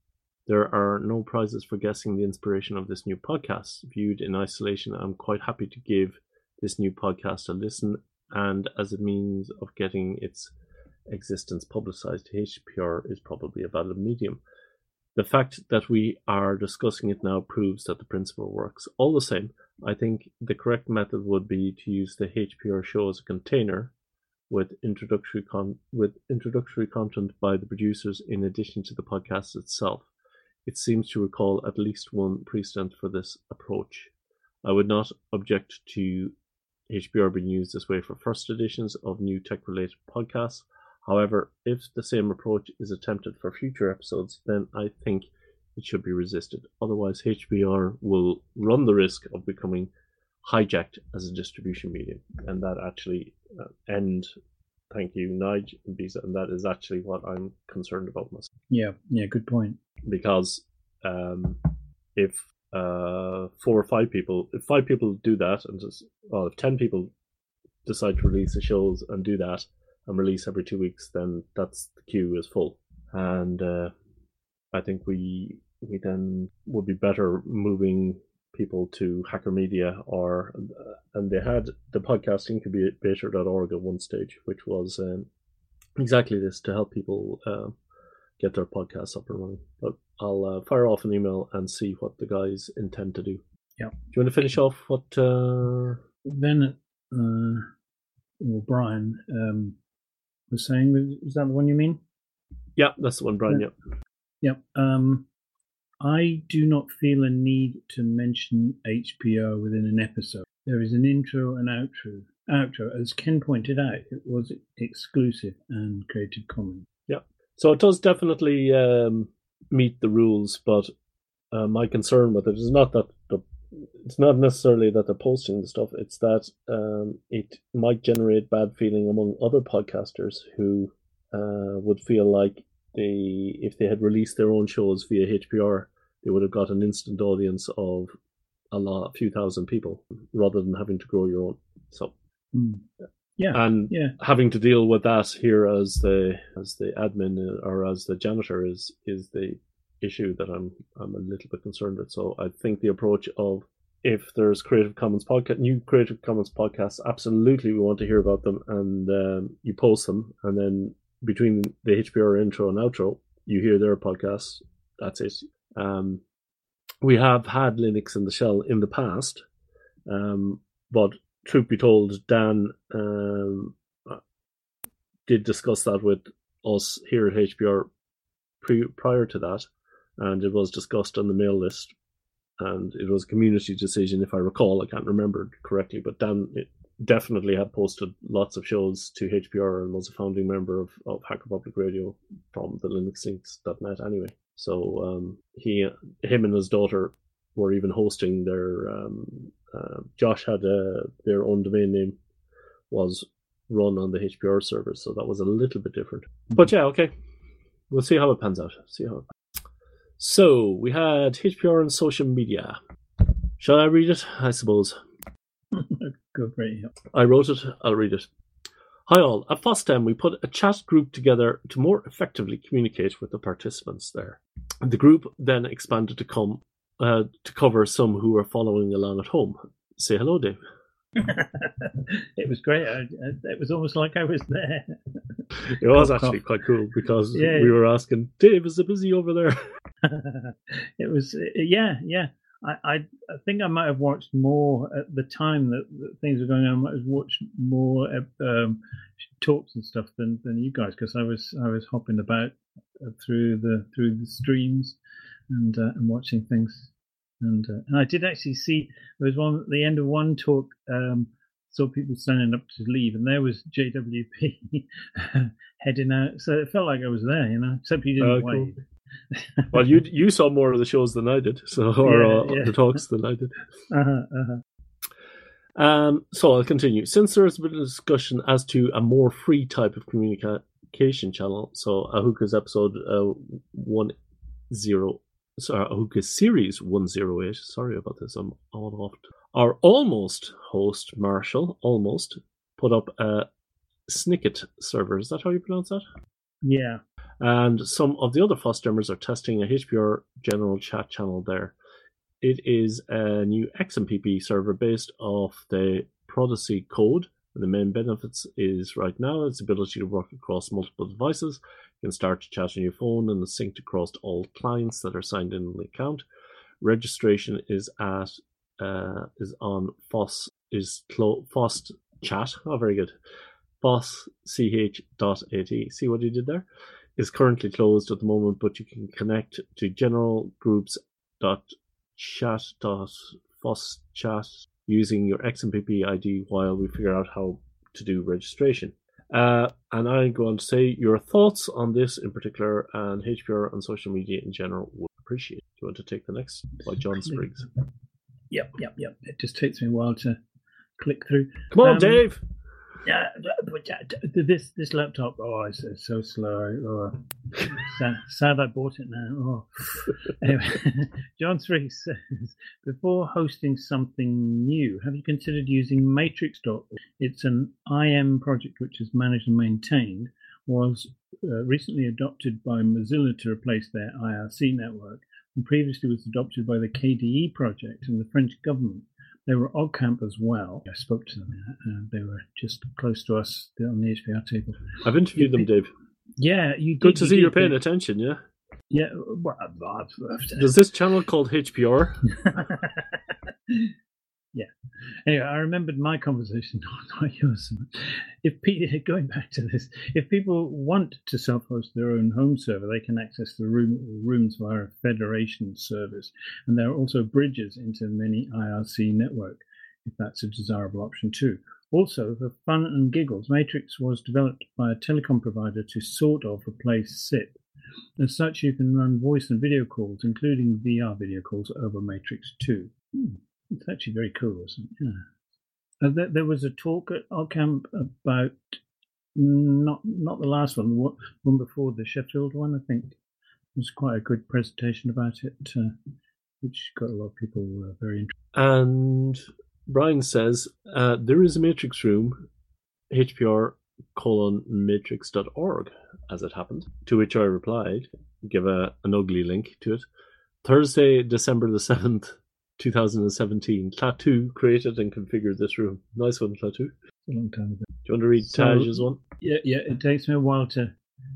there are no prizes for guessing the inspiration of this new podcast. Viewed in isolation, I'm quite happy to give this new podcast a listen, and as a means of getting its existence publicized, HPR is probably a valid medium. The fact that we are discussing it now proves that the principle works. All the same, I think the correct method would be to use the HPR show as a container with introductory con- with introductory content by the producers in addition to the podcast itself. It seems to recall at least one precedent for this approach. I would not object to HPR being used this way for first editions of new tech related podcasts. However, if the same approach is attempted for future episodes, then I think it should be resisted. Otherwise, HPR will run the risk of becoming hijacked as a distribution medium, and that actually uh, end. Thank you, Nige and Visa, and that is actually what I'm concerned about myself. Yeah, yeah, good point. Because um, if uh, four or five people, if five people do that, and just well, if ten people decide to release the shows and do that and release every two weeks, then that's the queue is full, and uh, I think we we then would be better moving people to Hacker Media or and they had the podcast incubator.org at one stage, which was um, exactly this to help people uh, get their podcasts up and running. But I'll uh, fire off an email and see what the guys intend to do. Yeah. Do you want to finish off what? Uh... Then, uh, or Brian um, was saying, is that the one you mean? Yeah, that's the one, Brian. Yeah. Yeah. Um, I do not feel a need to mention HPR within an episode. There is an intro and outro. Outro, as Ken pointed out, it was exclusive and Creative Commons. Yeah, so it does definitely um, meet the rules, but uh, my concern with it is not that the it's not necessarily that they're posting the stuff; it's that um, it might generate bad feeling among other podcasters who uh, would feel like they if they had released their own shows via HPR, they would have got an instant audience of a lot, a few thousand people, rather than having to grow your own. So, mm. yeah, and yeah. having to deal with that here as the as the admin or as the janitor is is the issue that I'm I'm a little bit concerned with. So I think the approach of if there's Creative Commons podcast, new Creative Commons podcasts, absolutely we want to hear about them, and um, you post them, and then between the HPR intro and outro, you hear their podcasts. That's it. Um, we have had Linux in the shell in the past, um, but truth be told, Dan um, did discuss that with us here at HPR pre- prior to that, and it was discussed on the mail list. And it was a community decision, if I recall. I can't remember correctly, but Dan definitely had posted lots of shows to HPR and was a founding member of, of Hacker Public Radio from the linuxlinks.net anyway. So um, he, him and his daughter were even hosting their. Um, uh, Josh had a, their own domain name was run on the HPR server, so that was a little bit different. But yeah, okay. we'll see how it pans out. See how. It. So we had HPR and social media. Shall I read it? I suppose. Go for it. Yeah. I wrote it. I'll read it. Hi all. At FOSDEM, we put a chat group together to more effectively communicate with the participants there. The group then expanded to come uh, to cover some who were following along at home. Say hello, Dave. it was great. I, I, it was almost like I was there. It was actually quite cool because Yeah. we were asking, Dave, is it busy over there? it was, yeah, yeah. I, I, I think I might have watched more at the time that, that things were going on. I might have watched more um, talks and stuff than, than you guys because I was I was hopping about uh, through the through the streams and uh, and watching things. And uh, and I did actually see there was one at the end of one talk. Um, saw people standing up to leave, and there was JWP heading out. So it felt like I was there, you know, except he didn't Oh, cool. Well, you you saw more of the shows than I did, so or Yeah, uh, yeah. the talks than I did. Uh-huh, uh-huh. Um, so I'll continue. Since there has been a discussion as to a more free type of communication channel, so Ahuka's episode uh, one zero, sorry, Ahuka's series one zero eight. Sorry about this. I'm all off. Our almost host Marshall almost put up a Snikket server. Is that how you pronounce that? Yeah. And some of the other FOSDEMers are testing a HPR general chat channel there. It is a new XMPP server based off the Prosody code. And the main benefits is right now its ability to work across multiple devices. You can start to chat on your phone and it's synced across all clients that are signed in the account. Registration is at uh, is on FOS is clo- chat. Oh, very good. FOSCH.at. See what he did there? Is currently closed at the moment, but you can connect to general groups dot chat dot fuss chat using your XMPP ID while we figure out how to do registration. Uh, and I'm going to say your thoughts on this in particular and HPR and social media in general would appreciate. Do you want to take the next by John Spriggs? Yep, yep, yep. It just takes me a while to click through. Come on, Um, Dave. Yeah, but this this laptop. Oh, it's, it's so slow. Oh, sad, sad I bought it now. Oh. Anyway, John three says, before hosting something new, have you considered using Matrix.org? It's an IM project which is managed and maintained. Was uh, recently adopted by Mozilla to replace their IRC network, and previously was adopted by the KDE project and the French government. They were OggCamp as well. I spoke to them. Uh, they were just close to us on the HPR table. I've interviewed them, Dave. Yeah, you Good did- to you see did, you're paying attention, yeah? Yeah, well, I've- I've- Does this channel called HPR? yeah. Anyway, I remembered my conversation, not yours. If pe- going back to this, if people want to self-host their own home server, they can access the room, rooms via federation service, and there are also bridges into many IRC network, if that's a desirable option too. Also, for fun and giggles, Matrix was developed by a telecom provider to sort of replace SIP. As such, you can run voice and video calls, including VR video calls, over Matrix 2. Hmm, It's actually very cool, isn't it? Yeah. Uh, there, there was a talk at OggCamp about not not the last one, one one before the Sheffield one. I think it was quite a good presentation about it, uh, which got a lot of people uh, very interested. And Brian says uh, there is a matrix room, HPR colon matrix.org, as it happened. To which I replied, give a, an ugly link to it. Thursday, December the 7th, 2017. Klaatu created and configured this room. Nice one, Klaatu. A long time ago. Do you want to read So- Taj's one? Yeah, yeah. It takes me a while to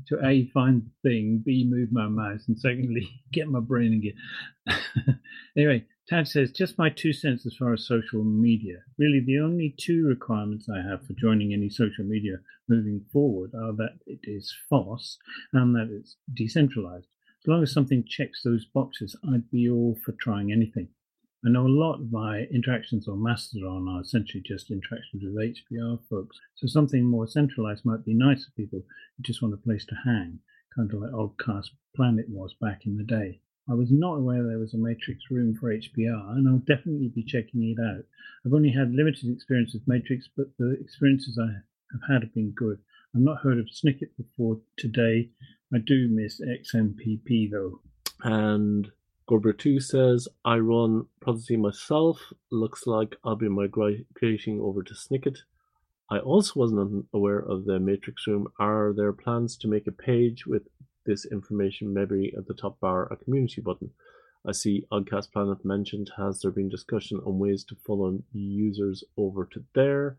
to a find the thing, b move my mouse, and secondly get my brain in gear. anyway, Tad says just my two cents as far as social media. Really, the only two requirements I have for joining any social media moving forward are that it is FOSS and that it's decentralized. As long as something checks those boxes, I'd be all for trying anything. I know a lot of my interactions on Mastodon are essentially just interactions with HPR folks, so something more centralized might be nice for people who just want a place to hang, kind of like Oggcast Planet was back in the day. I was not aware there was a Matrix room for HPR, and I'll definitely be checking it out. I've only had limited experience with Matrix, but the experiences I have had have been good. I've not heard of Snikket before today. I do miss XMPP though. And Gorbert2 says, I run Prosody myself. Looks like I'll be migrating over to Snikket. I also wasn't aware of the Matrix Room. Are there plans to make a page with this information, maybe at the top bar, a community button? I see Oggcast Planet mentioned. Has there been discussion on ways to funnel users over to there?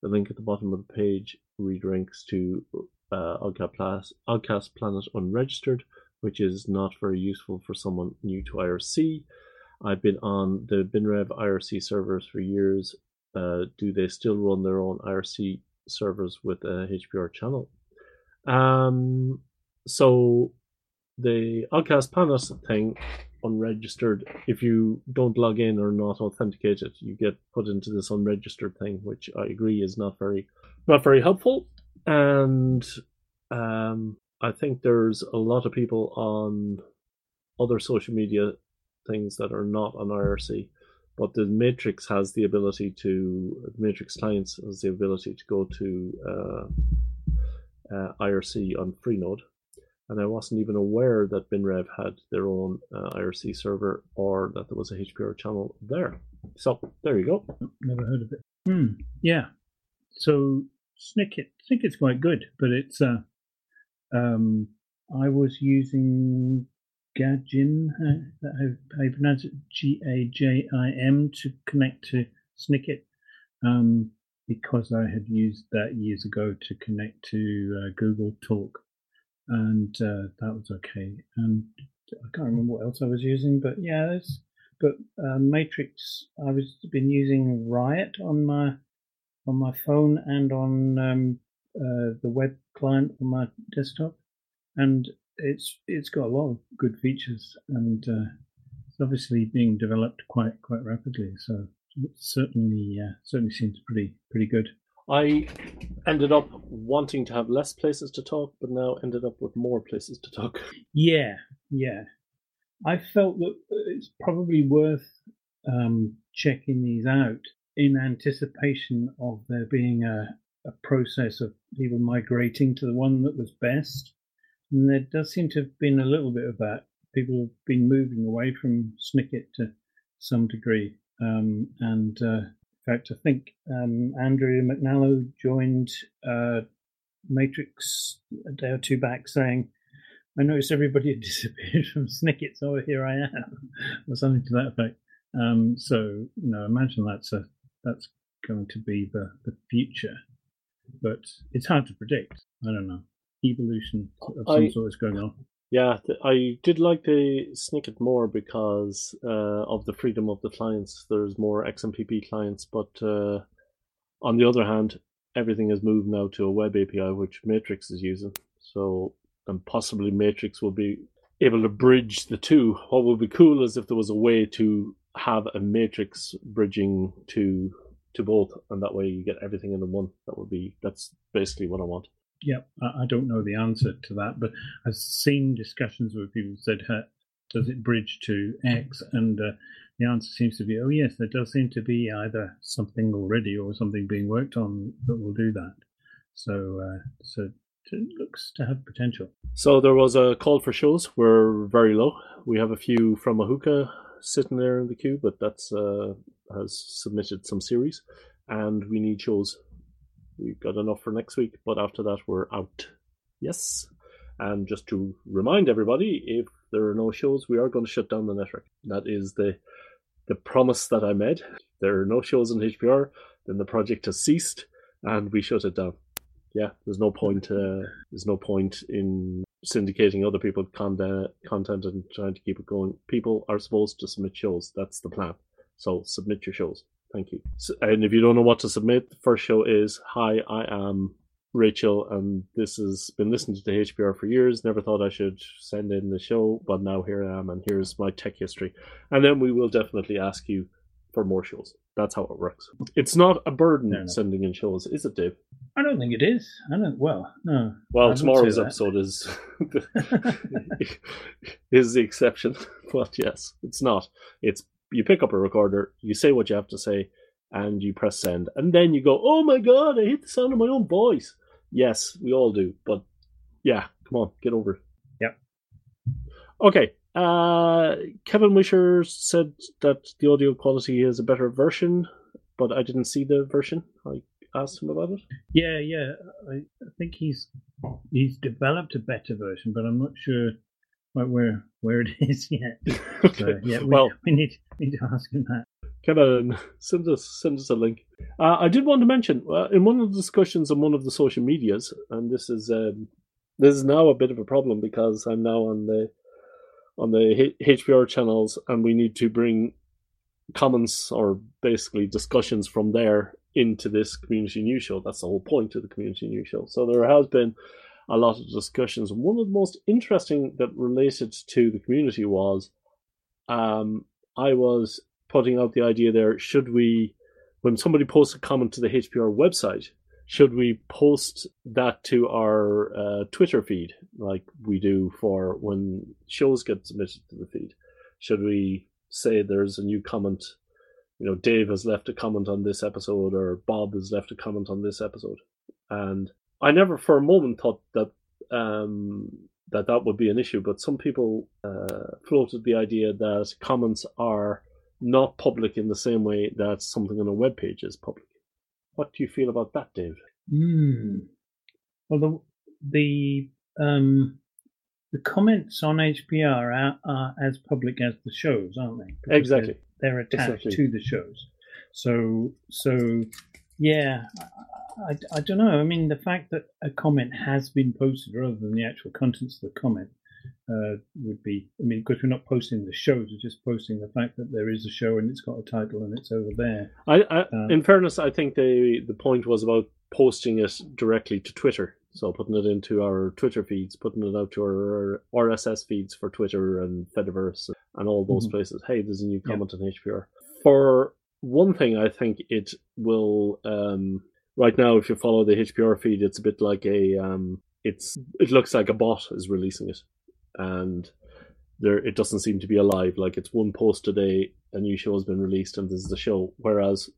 The link at the bottom of the page redirects to uh, Oggcast Planet Unregistered, which is not very useful for someone new to IRC. I've been on the BinRev IRC servers for years. Uh, do they still run their own IRC servers with a HPR channel? Um, so the Oggcast Planet thing unregistered. If you don't log in or not authenticated, you get put into this unregistered thing, which I agree is not very not very helpful. And um, I think there's a lot of people on other social media things that are not on IRC, but the Matrix has the ability to Matrix clients has the ability to go to uh, uh, IRC on Freenode and I wasn't even aware that BinRev had their own uh, IRC server or that there was a HPR channel there. So there you go. Never heard of it. Hmm. Yeah. So Snikket, Snikket's quite good, but it's uh, um, I was using Gajim, uh, how you pronounce it, G A J I M, to connect to Snikket. Um, because I had used that years ago to connect to uh, Google Talk and uh, that was okay. And I can't remember what else I was using, but yeah, but uh, Matrix. I was been using Riot on my on my phone and on um, uh, the web client on my desktop, and it's it's got a lot of good features, and uh, it's obviously being developed quite quite rapidly. So it certainly uh, certainly seems pretty pretty good. I ended up wanting to have less places to talk, but now ended up with more places to talk. Yeah, yeah. I felt that it's probably worth um, checking these out in anticipation of there being a, a process of people migrating to the one that was best. And there does seem to have been a little bit of that. People have been moving away from Snikket to some degree. Um, and uh, in fact, I think um, Andrew McNallow joined uh, Matrix a day or two back saying, I noticed everybody had disappeared from Snikket, so here I am, or something to that effect. Um, so, you know, imagine that's a, that's going to be the, the future, but it's hard to predict. I don't know. Evolution of some I, sort is going on. Yeah, I did like the Snikket more because uh, of the freedom of the clients. There's more XMPP clients, but uh, on the other hand, everything has moved now to a web API, which Matrix is using. So, and possibly Matrix will be able to bridge the two. What would be cool is if there was a way to have a Matrix bridging to to both, and that way you get everything in the one. That would be that's basically what I want. Yeah, I don't know the answer to that, but I've seen discussions where people said, "Does it bridge to X?" and uh, the answer seems to be, "Oh yes, there does seem to be either something already or something being worked on that will do that." So, uh, so it looks to have potential. So there was a call for shows. We're very low. We have a few from Ahuka sitting there in the queue, but that's uh, has submitted some series, and we need shows We've got enough for next week, but after that, we're out. Yes. And just to remind everybody, if there are no shows, we are going to shut down the network. That is the the promise that I made. There are no shows in HPR, then the project has ceased, and we shut it down. Yeah, there's no point. Uh, there's no point in syndicating other people's content, and trying to keep it going. People are supposed to submit shows. That's the plan. So submit your shows. Thank you. So, and if you don't know what to submit, the first show is Hi, I am Rachel, and this has been listening to HPR for years. Never thought I should send in the show, but now here I am, and here's my tech history. And then we will definitely ask you for more shows. That's how it works. It's not a burden no, no. sending in shows, is it, Dave? I don't think it is. I don't. Well, no. Well, tomorrow's episode is is the exception, but yes, it's not. It's you pick up a recorder, you say what you have to say, and you press send, and then you go, "Oh my god, I hit the sound of my own voice." Yes, we all do. But yeah, come on, get over it. Yep. Okay. Uh, Kevin Wisher said that the audio quality is a better version, but I didn't see the version. I asked him about it. Yeah, yeah. I, I think he's he's developed a better version, but I'm not sure like, where where it is yet. So, yeah, we, well, we need need to ask him that. Kevin, send us send us a link. Uh, I did want to mention uh, in one of the discussions on one of the social medias, and this is um, this is now a bit of a problem because I'm now on the on the H- HPR channels, and we need to bring comments or basically discussions from there into this community news show. That's the whole point of the community news show. So there has been a lot of discussions. One of the most interesting that related to the community was um, I was putting out the idea there should we, when somebody posts a comment to the HPR website, should we post that to our uh, Twitter feed like we do for when shows get submitted to the feed? Should we say there's a new comment? You know, Dave has left a comment on this episode, or Bob has left a comment on this episode, and I never for a moment thought that um, that that would be an issue, but some people uh, floated the idea that comments are not public in the same way that something on a web page is public. What do you feel about that, Dave? Hmm. Well, the the um, the comments on HPR are, are as public as the shows, aren't they? Because Exactly. They're, they're attached Exactly. to the shows. So so yeah, I, I, I don't know. I mean, the fact that a comment has been posted rather than the actual contents of the comment uh, would be. I mean, because we're not posting the shows, we're just posting the fact that there is a show and it's got a title and it's over there. I, I Uh, in fairness, I think the the point was about posting it directly to Twitter. So putting it into our Twitter feeds, putting it out to our RSS feeds for Twitter and Fediverse and all those Mhm. places. Hey, there's a new Yeah. comment on HPR. For one thing, I think it will. Um, right now, if you follow the HPR feed, it's a bit like a. Um, it's it looks like a bot is releasing it, and there it doesn't seem to be alive. Like it's one post a day, a new show has been released, and this is the show. Whereas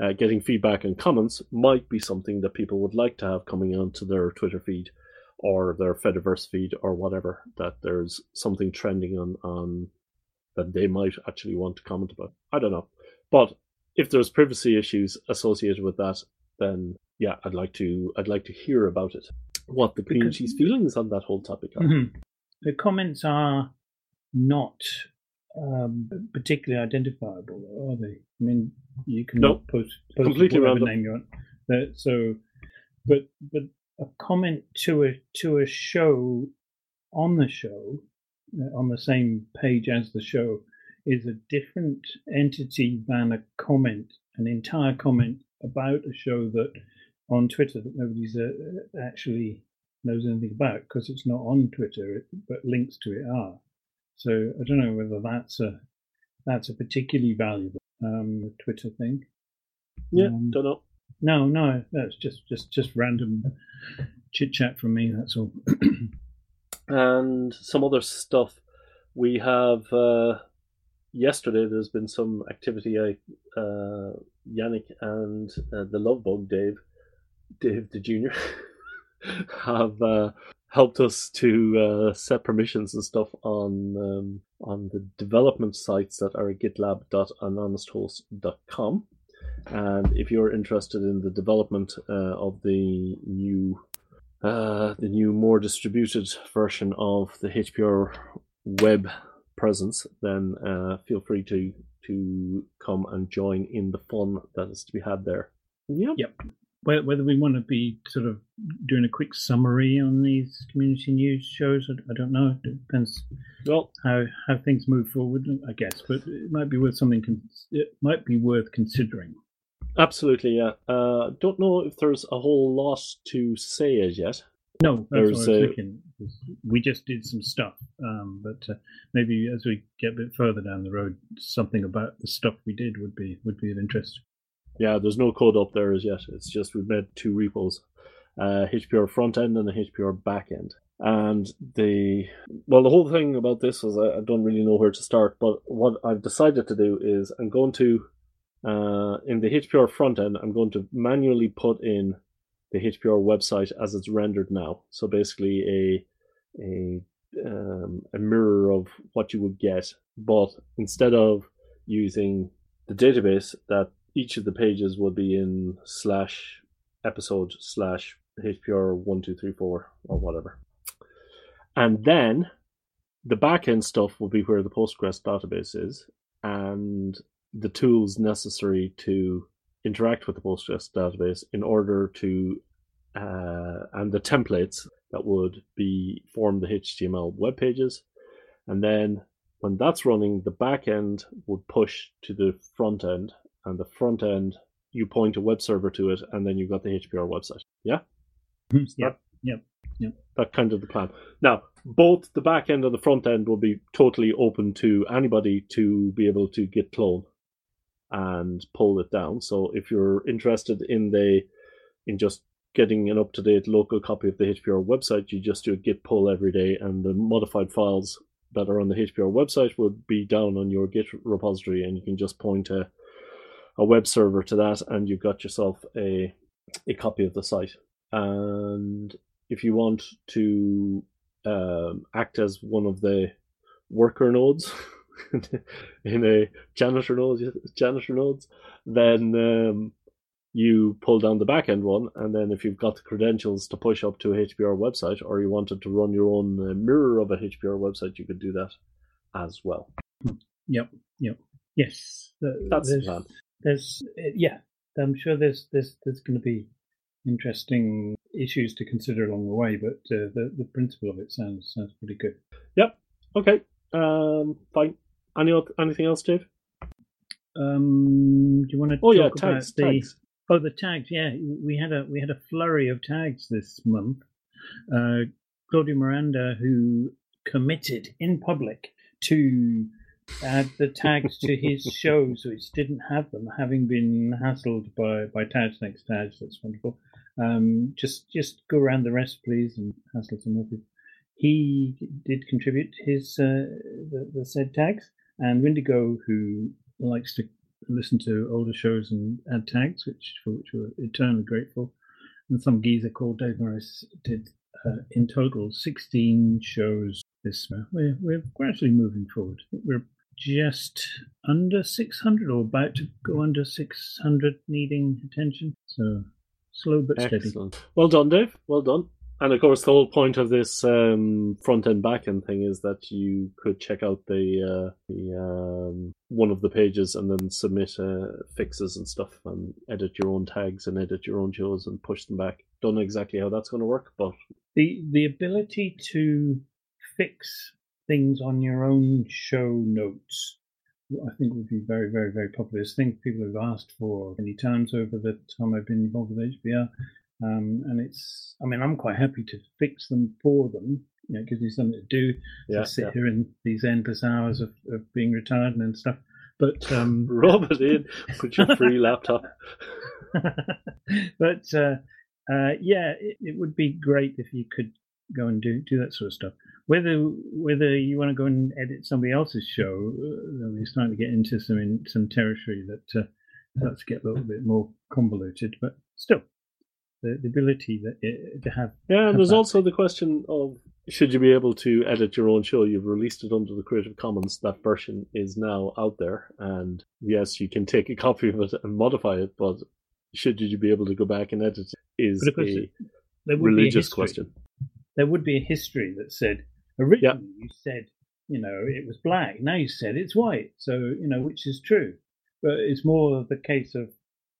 uh, getting feedback and comments might be something that people would like to have coming onto their Twitter feed or their Fediverse feed or whatever. That there's something trending on on that they might actually want to comment about. I don't know, but if there's privacy issues associated with that, then yeah, I'd like to I'd like to hear about it. What the community's feelings on that whole topic are. Mhm. The comments are not um, particularly identifiable, are they? I mean, you can No. post, post Completely whatever random. name you want. Uh, so, but but a comment to a to a show on the show uh, on the same page as the show is a different entity than a comment, an entire comment about a show that on Twitter that nobody's uh, actually knows anything about because it's not on Twitter, it- but links to it are. So I don't know whether that's a that's a particularly valuable um, Twitter thing. Yeah, Um, don't know. No, no, that's just just just random chit chat from me. That's all. and some other stuff. We have uh, yesterday. There's been some activity. I uh, Yannick and uh, the Love Bug Dave, Dave the Junior, have uh, helped us to uh, set permissions and stuff on um, on the development sites that are at gitlab.anhonesthost.com. And if you're interested in the development uh, of the new uh, the new, more distributed version of the HPR web presence, then uh, feel free to to come and join in the fun that is to be had there. Yep. Yep. Whether we want to be sort of doing a quick summary on these community news shows, I, don't know. It depends Well, how how things move forward, I guess. But it might be worth something. It might be worth considering. absolutely, yeah. Uh, don't know if there's a whole lot to say as yet. No, that's There's what I was a- thinking. We just did some stuff, um, but uh, maybe as we get a bit further down the road, something about the stuff we did would be would be of interest. Yeah, there's no code up there as yet. It's just we've made two repos, uh, HPR front end and the HPR back end. And the well, the whole thing about this is I, I don't really know where to start. But what I've decided to do is I'm going to uh, in the HPR front end, I'm going to manually put in the HPR website as it's rendered now. So basically, a a um, a mirror of what you would get, but instead of using the database, that each of the pages will be in slash episode slash HPR one two three four or whatever, and then the backend stuff will be where the Postgres database is, and the tools necessary to interact with the Postgres database in order to uh, and the templates that would be form the HTML web pages, and then when that's running, the back end would push to the front end, and the front end you point a web server to it, and then you've got the HPR website. Yeah. Mhm, Yep. Yep. Yep. That kind of the plan. Now, both the back end and the front end will be totally open to anybody to be able to git clone and pull it down. So if you're interested in the in just getting an up to date local copy of the HPR website, you just do a git pull every day, and the modified files that are on the HPR website would be down on your Git repository, and you can just point a a web server to that, and you've got yourself a a copy of the site. And if you want to um, act as one of the worker nodes in a janitor node, janitor nodes, then um, you pull down the backend one, and then if you've got the credentials to push up to a HPR website, or you wanted to run your own uh, mirror of a HPR website, you could do that as well. Yep. Yep. Yes. That's the plan. There's uh, yeah. I'm sure there's there's there's going to be interesting issues to consider along the way, but uh, the the principle of it sounds sounds pretty good. Yep. Okay. Um. Fine. Any anything else, Dave? Um, do you want to Oh talk yeah, about tags. the Tags. Oh, the tags. Yeah, we had a we had a flurry of tags this month. Uh, Claudio Miranda, who committed in public to add the tags to his shows, which didn't have them, having been hassled by by Tags Next Tags. That's wonderful. Um, just just go around the rest, please, and hassle some more people. He did contribute his uh, the, the said tags, and Windigo, who likes to listen to older shows and add tags, which for which we're eternally grateful. And some geezer called Dave Morriss did uh, in total 16 shows this month. We're, we're gradually moving forward. We're just under 600 or about to go under 600 needing attention. So slow but steady. Excellent. Well done, Dave. Well done. And of course, the whole point of this um, front end back end thing is that you could check out the uh, the um, one of the pages and then submit uh, fixes and stuff and edit your own tags and edit your own shows and push them back. Don't know exactly how that's going to work, but The, the ability to fix things on your own show notes I think would be very, very, very popular. It's a thing people have asked for many times over the time I've been involved with HPR. Um, and it's, I mean, I'm quite happy to fix them for them. You know, it gives me something to do. yeah, to sit yeah. here in these endless hours of, of being retired and stuff. But um, rub it in with your free laptop. but uh, uh, yeah, it, it would be great if you could go and do do that sort of stuff. Whether whether you want to go and edit somebody else's show, uh, we're starting to get into some in, some territory that uh, starts to get a little bit more convoluted. But still, the, the ability that it, to have Yeah, and there's that. also the question of should you be able to edit your own show? You've released it under the Creative Commons. That version is now out there, and yes, you can take a copy of it and modify it. But should you be able to go back and edit it? Is But of course, a be a religious question. There would be a history that said originally you said you know it was black now you said it's white so you know which is true but it's more the case of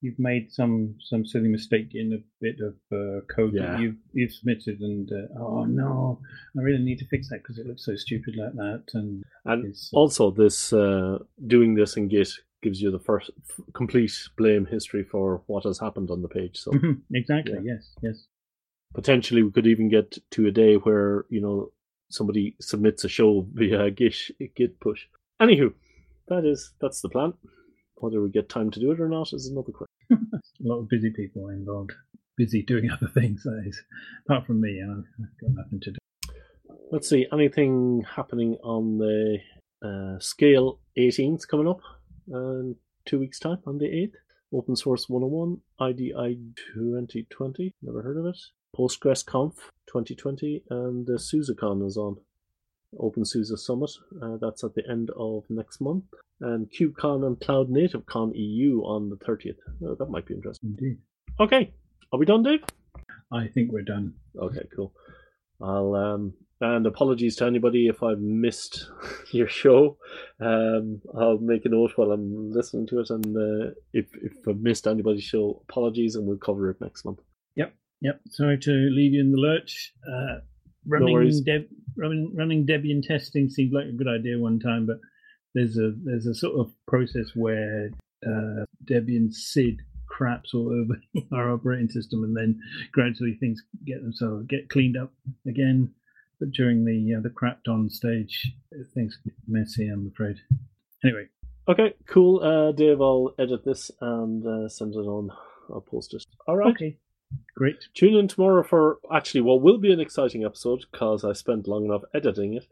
you've made some some silly mistake in a bit of uh, code Yeah. that you've you've submitted and uh, oh no i really need to fix that because it looks so stupid like that and And it's also, this uh, doing this in Git gives you the first f- complete blame history for what has happened on the page. So Mhm, exactly Yeah. yes yes potentially, we could even get to a day where you know somebody submits a show via Git Git push. Anywho, that is that's the plan. Whether we get time to do it or not is another question. a lot of busy people involved busy doing other things that is apart from me i've got nothing to do Let's see, anything happening on the uh, scale 18th coming up in two weeks' time on the 8th? Open Source 101, IDI 2020, never heard of it. PostgresConf 2020, and the SUSECon is on. OpenSUSE Summit, uh, that's at the end of next month. And KubeCon and Cloud Native Con EU on the 30th. Uh, that might be interesting. Indeed. Okay, are we done, Dave? I think we're done. Okay, cool. I'll um and apologies to anybody if I've missed your show. Um, I'll make a note while I'm listening to it, and uh, if if I've missed anybody's show, apologies, and we'll cover it next month. Yep, yep. Sorry to leave you in the lurch. Uh, running worries. Deb, running running Debian testing seemed like a good idea one time, but there's a there's a sort of process where uh, Debian SID craps all over our operating system, and then gradually things get themselves get cleaned up again. But during the uh, the crapped on stage, things get messy. I'm afraid. Anyway, Okay, cool. Uh, Dave, I'll edit this and uh, send it on. I'll post it. All right. okay, great. Tune in tomorrow for actually what will be an exciting episode because I spent long enough editing it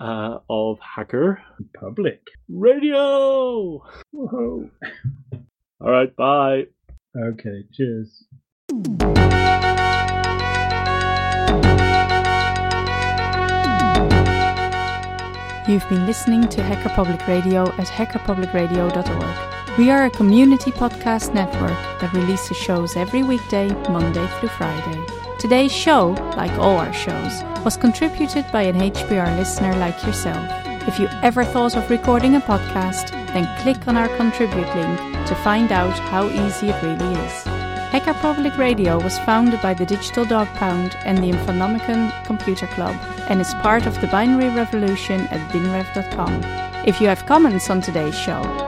uh, of Hacker Public. Radio. Whoa. All right, bye. Okay, cheers. You've been listening to Hacker Public Radio at hackerpublicradio.org. We are a community podcast network that releases shows every weekday, Monday through Friday. Today's show, like all our shows, was contributed by an HPR listener like yourself. If you ever thought of recording a podcast, then click on our contribute link to find out how easy it really is. Hacker Public Radio was founded by the Digital Dog Pound and the Infonomicon Computer Club and is part of the binary revolution at binrev.com. If you have comments on today's show,